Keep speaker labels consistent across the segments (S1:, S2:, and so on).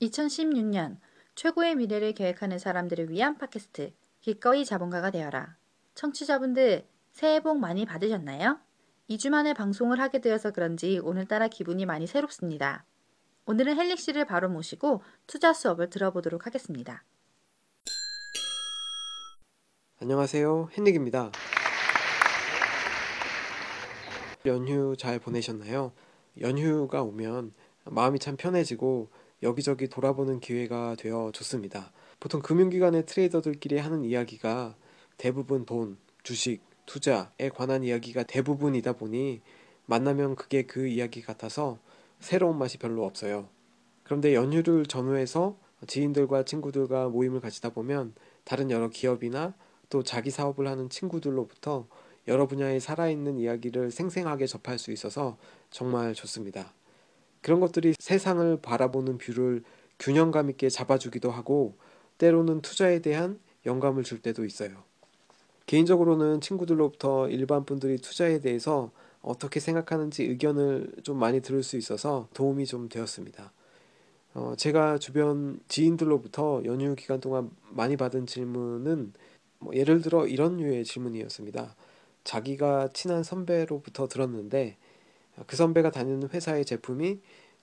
S1: 2016년 최고의 미래를 계획하는 사람들을 위한 팟캐스트 기꺼이 자본가가 되어라. 청취자분들 새해 복 많이 받으셨나요? 2주 만에 방송을 하게 되어서 그런지 오늘따라 기분이 많이 새롭습니다. 오늘은 헬릭 씨를 바로 모시고 투자 수업을 들어보도록 하겠습니다.
S2: 안녕하세요. 헨릭입니다. 연휴 잘 보내셨나요? 연휴가 오면 마음이 참 편해지고 여기저기 돌아보는 기회가 되어 좋습니다. 보통 금융기관의 트레이더들끼리 하는 이야기가 대부분 돈, 주식, 투자에 관한 이야기가 대부분이다 보니 만나면 그게 그 이야기 같아서 새로운 맛이 별로 없어요. 그런데 연휴를 전후해서 지인들과 친구들과 모임을 가지다 보면 다른 여러 기업이나 또 자기 사업을 하는 친구들로부터 여러 분야의 살아있는 이야기를 생생하게 접할 수 있어서 정말 좋습니다. 그런 것들이 세상을 바라보는 view를 균형감 있게 잡아주기도 하고 때로는 투자에 대한 영감을 줄 때도 있어요. 개인적으로는 친구들로부터 일반 분들이 투자에 대해서 어떻게 생각하는지 의견을 좀 많이 들을 수 있어서 도움이 좀 되었습니다. 어, 제가 주변 지인들로부터 연휴 기간 동안 많이 받은 질문은 뭐 예를 들어 이런 류의 질문이었습니다. 자기가 친한 선배로부터 들었는데 그 선배가 다니는 회사의 제품이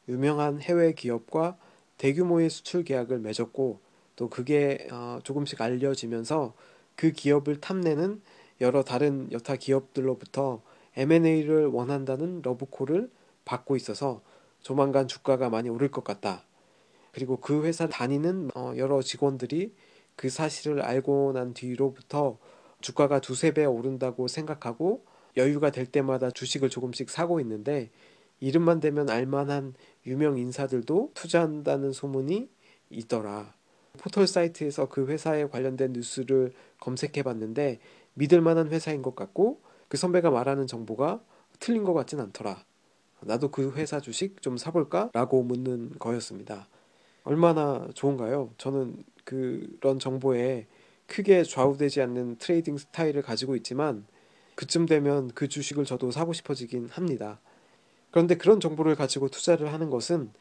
S2: 유명한 해외 기업과 대규모의 수출 계약을 맺었고 또 그게 어, 조금씩 알려지면서 그 기업을 탐내는 여러 다른 여타 기업들로부터 M&A를 원한다는 러브콜을 받고 있어서 조만간 주가가 많이 오를 것 같다. 그리고 그 회사 다니는 어, 여러 직원들이 그 사실을 알고 난 뒤로부터 주가가 두세 배 오른다고 생각하고 여유가 될 때마다 주식을 조금씩 사고 있는데 이름만 되면 알만한 유명 인사들도 투자한다는 소문이 있더라. 포털 사이트에서 그 회사에 관련된 뉴스를 검색해 봤는데 믿을 만한 회사인 것 같고 그 선배가 말하는 정보가 틀린 것 같진 않더라. 나도 그 회사 주식 좀 사볼까? 라고 묻는 거였습니다. 얼마나 좋은가요? 저는 그런 정보에 크게 좌우되지 않는 trading 스타일을 가지고 있지만 그쯤 되면 그 주식을 저도 사고 싶어지긴 합니다. 그런데 그런 정보를 가지고 투자를 하는 것은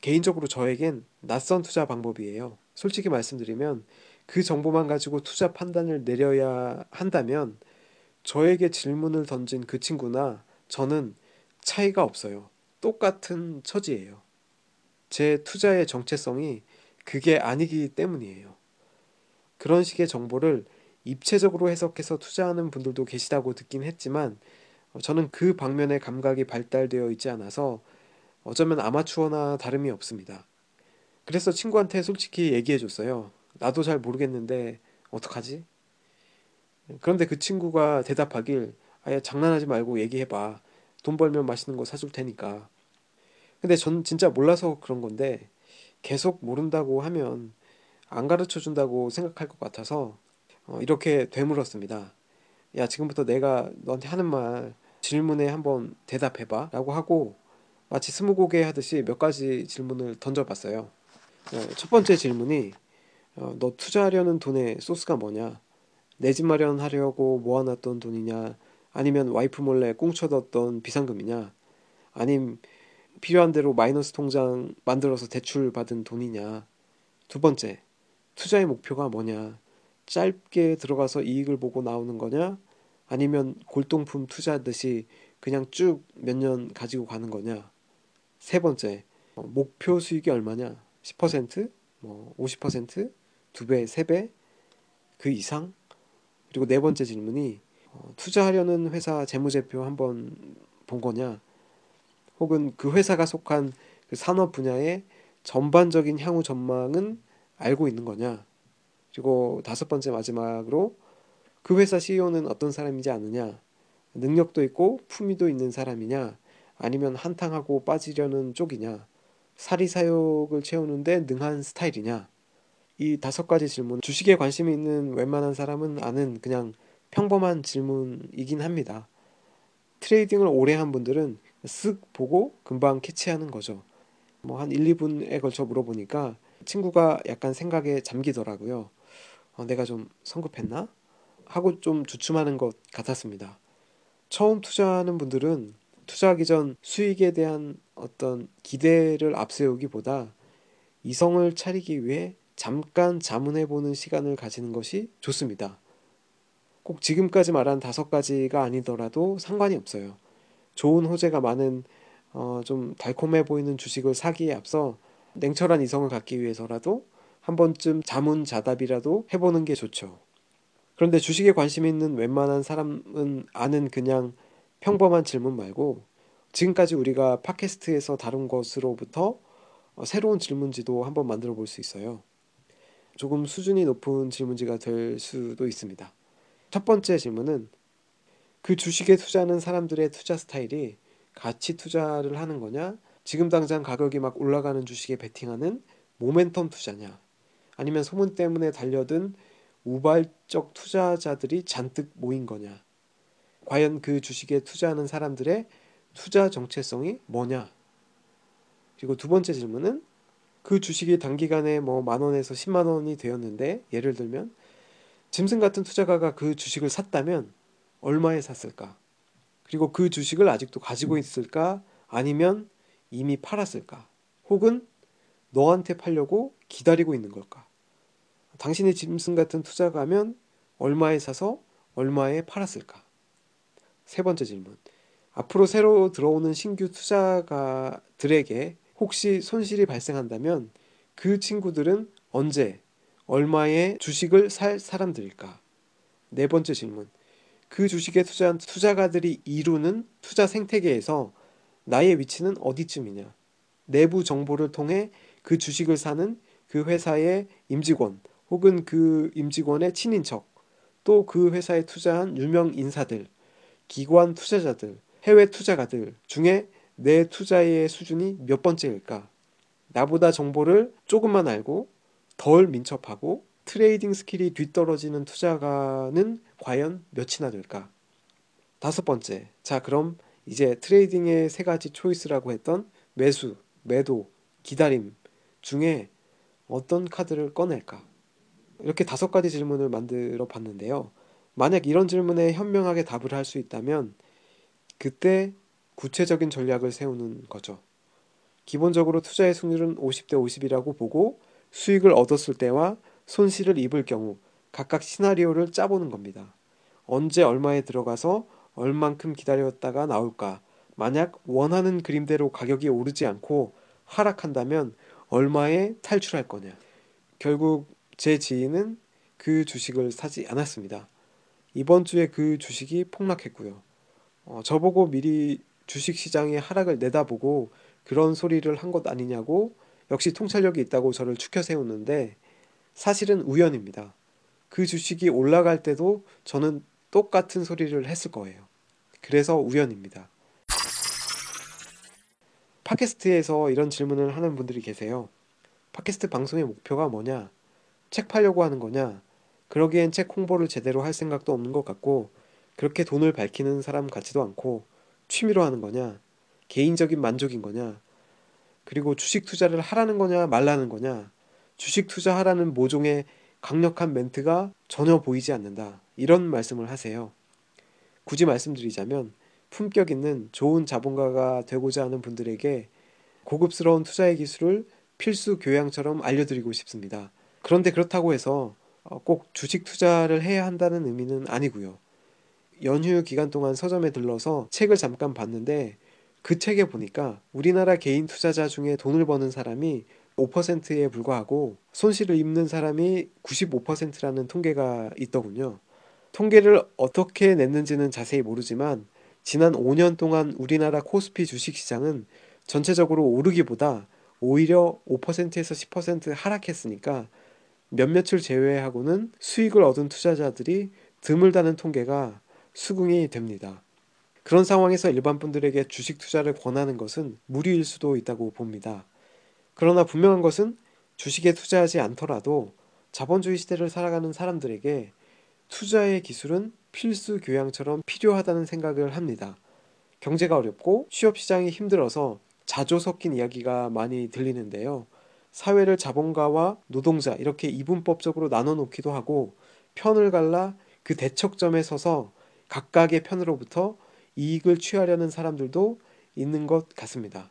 S2: 개인적으로 저에겐 낯선 투자 방법이에요. 솔직히 말씀드리면 그 정보만 가지고 투자 판단을 내려야 한다면 저에게 질문을 던진 그 친구나 저는 차이가 없어요. 똑같은 처지예요. 제 투자의 정체성이 그게 아니기 때문이에요. 그런 식의 정보를 입체적으로 해석해서 투자하는 분들도 계시다고 듣긴 했지만 저는 그 방면의 감각이 발달되어 있지 않아서 어쩌면 아마추어나 다름이 없습니다. 그래서 친구한테 솔직히 얘기해 줬어요. 나도 잘 모르겠는데 어떡하지? 그런데 그 친구가 대답하길 아예 장난하지 말고 얘기해 봐. 돈 벌면 맛있는 거 사줄 테니까. 근데 전 진짜 몰라서 그런 건데 계속 모른다고 하면 안 가르쳐 준다고 생각할 것 같아서 어, 이렇게 되물었습니다. 야, 지금부터 내가 너한테 하는 말 질문에 한번 대답해봐. 라고 하고 마치 스무고개 하듯이 몇 가지 질문을 던져봤어요. 어, 첫 번째 질문이 어, 너 투자하려는 돈의 소스가 뭐냐? 내 집 마련하려고 모아놨던 돈이냐? 아니면 와이프 몰래 꽁쳐뒀던 비상금이냐? 아님 필요한 대로 마이너스 통장 만들어서 대출 받은 돈이냐? 두 번째, 투자의 목표가 뭐냐? 짧게 들어가서 이익을 보고 나오는 거냐? 아니면 골동품 투자하듯이 그냥 쭉 몇 년 가지고 가는 거냐? 세 번째, 어, 목표 수익이 얼마냐? 10%? 뭐 50%? 두 배, 세 배? 그 이상? 그리고 네 번째 질문이 어, 투자하려는 회사 재무제표 한번 본 거냐? 혹은 그 회사가 속한 그 산업 분야의 전반적인 향후 전망은 알고 있는 거냐? 그리고 다섯 번째 마지막으로 그 회사 CEO는 어떤 사람이지 않느냐? 능력도 있고 품위도 있는 사람이냐? 아니면 한탕하고 빠지려는 쪽이냐? 사리사욕을 채우는데 능한 스타일이냐? 이 다섯 가지 질문, 주식에 관심이 있는 웬만한 사람은 아는 그냥 평범한 질문이긴 합니다. 트레이딩을 오래 한 분들은 쓱 보고 금방 캐치하는 거죠. 뭐 한 1, 2분에 걸쳐 물어보니까 친구가 약간 생각에 잠기더라고요. 어, 내가 좀 성급했나? 하고 좀 주춤하는 것 같았습니다. 처음 투자하는 분들은 투자하기 전 수익에 대한 어떤 기대를 앞세우기보다 이성을 차리기 위해 잠깐 자문해 보는 시간을 가지는 것이 좋습니다. 꼭 지금까지 말한 다섯 가지가 아니더라도 상관이 없어요. 좋은 호재가 많은 어, 좀 달콤해 보이는 주식을 사기에 앞서 냉철한 이성을 갖기 위해서라도 한 번쯤 자문자답이라도 해보는 게 좋죠. 그런데 주식에 관심 있는 웬만한 사람은 아는 그냥 평범한 질문 말고 지금까지 우리가 팟캐스트에서 다룬 것으로부터 어, 새로운 질문지도 한번 만들어 볼 수 있어요. 조금 수준이 높은 질문지가 될 수도 있습니다. 첫 번째 질문은 그 주식에 투자하는 사람들의 투자 스타일이 가치 투자를 하는 거냐? 지금 당장 가격이 막 올라가는 주식에 베팅하는 모멘텀 투자냐? 아니면 소문 때문에 달려든 우발적 투자자들이 잔뜩 모인 거냐? 과연 그 주식에 투자하는 사람들의 투자 정체성이 뭐냐? 그리고 두 번째 질문은 그 주식이 단기간에 뭐 만 원에서 10만 원이 되었는데 예를 들면 짐승 같은 투자가가 그 주식을 샀다면 얼마에 샀을까? 그리고 그 주식을 아직도 가지고 있을까? 아니면 이미 팔았을까? 혹은 너한테 팔려고 기다리고 있는 걸까? 당신의 짐승 같은 투자가면 얼마에 사서 얼마에 팔았을까? 세 번째 질문. 앞으로 새로 들어오는 신규 투자가들에게 혹시 손실이 발생한다면 그 친구들은 언제, 얼마의 주식을 살 사람들일까? 네 번째 질문. 그 주식에 투자한 투자가들이 이루는 투자 생태계에서 나의 위치는 어디쯤이냐? 내부 정보를 통해 그 주식을 사는 그 회사의 임직원 혹은 그 임직원의 친인척 또 그 회사에 투자한 유명 인사들 기관 투자자들 해외 투자가들 중에 내 투자의 수준이 몇 번째일까? 나보다 정보를 조금만 알고 덜 민첩하고 trading skill이 뒤떨어지는 투자가는 과연 몇이나 될까? 다섯 번째. 자, 그럼 이제 trading의 세 가지 choice라고 했던 매수, 매도, 기다림 중에 어떤 카드를 꺼낼까? 이렇게 다섯 가지 질문을 만들어 봤는데요. 만약 이런 질문에 현명하게 답을 할 수 있다면 그때 구체적인 전략을 세우는 거죠. 기본적으로 투자의 승률은 50대 50이라고 보고 수익을 얻었을 때와 손실을 입을 경우 각각 시나리오를 짜보는 겁니다. 언제 얼마에 들어가서 얼만큼 기다렸다가 나올까? 만약 원하는 그림대로 가격이 오르지 않고 하락한다면 얼마에 탈출할 거냐? 결국 제 지인은 그 주식을 사지 않았습니다. 이번 주에 그 주식이 폭락했고요. 어, 저보고 미리 주식 시장의 하락을 내다보고 그런 소리를 한 것 아니냐고 역시 통찰력이 있다고 저를 추켜 세우는데 사실은 우연입니다. 그 주식이 올라갈 때도 저는 똑같은 소리를 했을 거예요. 그래서 우연입니다. 팟캐스트에서 이런 질문을 하는 분들이 계세요. 팟캐스트 방송의 목표가 뭐냐? 책 팔려고 하는 거냐? 그러기엔 책 홍보를 제대로 할 생각도 없는 것 같고, 그렇게 돈을 밝히는 사람 같지도 않고, 취미로 하는 거냐? 개인적인 만족인 거냐? 그리고 주식 투자를 하라는 거냐, 말라는 거냐? 주식 투자하라는 모종의 강력한 멘트가 전혀 보이지 않는다. 이런 말씀을 하세요. 굳이 말씀드리자면 품격 있는 좋은 자본가가 되고자 하는 분들에게 고급스러운 투자의 기술을 필수 교양처럼 알려드리고 싶습니다. 그런데 그렇다고 해서 어, 꼭 주식 투자를 해야 한다는 의미는 아니고요. 연휴 기간 동안 서점에 들러서 책을 잠깐 봤는데 그 책에 보니까 우리나라 개인 투자자 중에 돈을 버는 사람이 5%에 불과하고 손실을 입는 사람이 95%라는 통계가 있더군요. 통계를 어떻게 냈는지는 자세히 모르지만 지난 5년 동안 우리나라 코스피 주식 시장은 전체적으로 오르기보다 오히려 5%에서 10% 하락했으니까 몇몇을 제외하고는 수익을 얻은 투자자들이 드물다는 통계가 수긍이 됩니다. 그런 상황에서 일반 분들에게 주식 투자를 권하는 것은 무리일 수도 있다고 봅니다. 그러나 분명한 것은 주식에 투자하지 않더라도 자본주의 시대를 살아가는 사람들에게 투자의 기술은 필수 교양처럼 필요하다는 생각을 합니다. 경제가 어렵고 취업 시장이 힘들어서 자조 섞인 이야기가 많이 들리는데요. 사회를 자본가와 노동자 이렇게 이분법적으로 나눠 놓기도 하고 편을 갈라 그 대척점에 서서 각각의 편으로부터 이익을 취하려는 사람들도 있는 것 같습니다.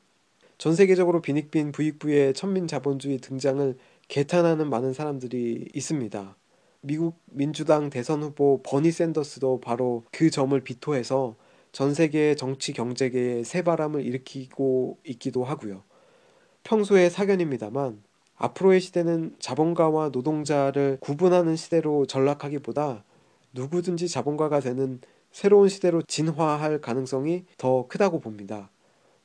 S2: 전 세계적으로 빈익빈 부익부의 천민 자본주의 등장을 개탄하는 많은 사람들이 있습니다. 미국 민주당 대선 후보 버니 샌더스도 바로 그 점을 비토해서 전 세계 정치 경제계에 새바람을 일으키고 있기도 하고요. 평소의 사견입니다만 앞으로의 시대는 자본가와 노동자를 구분하는 시대로 전락하기보다 누구든지 자본가가 되는 새로운 시대로 진화할 가능성이 더 크다고 봅니다.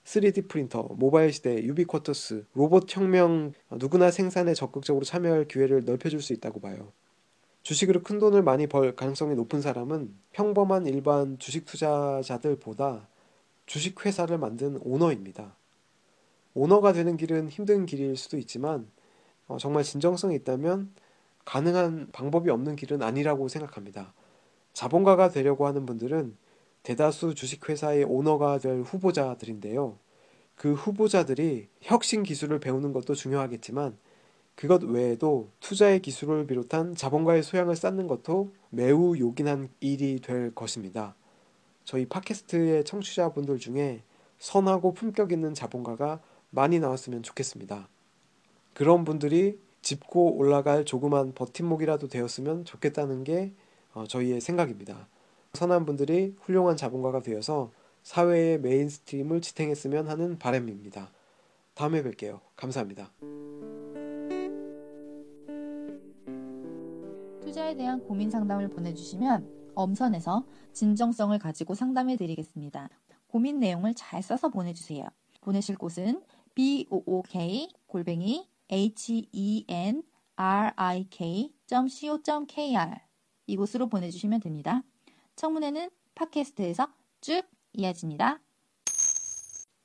S2: 3D 프린터, 모바일 시대, 유비쿼터스, 로봇 혁명 누구나 생산에 적극적으로 참여할 기회를 넓혀줄 수 있다고 봐요. 주식으로 큰 돈을 많이 벌 가능성이 높은 사람은 평범한 일반 주식 투자자들보다 주식 회사를 만든 오너입니다. 오너가 되는 길은 힘든 길일 수도 있지만 어, 정말 진정성이 있다면 가능한 방법이 없는 길은 아니라고 생각합니다. 자본가가 되려고 하는 분들은 대다수 주식회사의 오너가 될 후보자들인데요. 그 후보자들이 혁신 기술을 배우는 것도 중요하겠지만 그것 외에도 투자의 기술을 비롯한 자본가의 소양을 쌓는 것도 매우 요긴한 일이 될 것입니다. 저희 팟캐스트의 청취자분들 중에 선하고 품격 있는 자본가가 많이 나왔으면 좋겠습니다. 그런 분들이 짚고 올라갈 조그만 버팀목이라도 되었으면 좋겠다는 게 어, 저희의 생각입니다. 선한 분들이 훌륭한 자본가가 되어서 사회의 메인스트림을 지탱했으면 하는 바람입니다. 다음에 뵐게요. 감사합니다.
S1: 투자에 대한 고민 상담을 보내주시면 엄선해서 진정성을 가지고 상담해 드리겠습니다. 고민 내용을 잘 써서 보내주세요. 보내실 곳은 book 골뱅이 henrik.co.kr 이곳으로 보내주시면 됩니다. 청문회는 팟캐스트에서 쭉 이어집니다.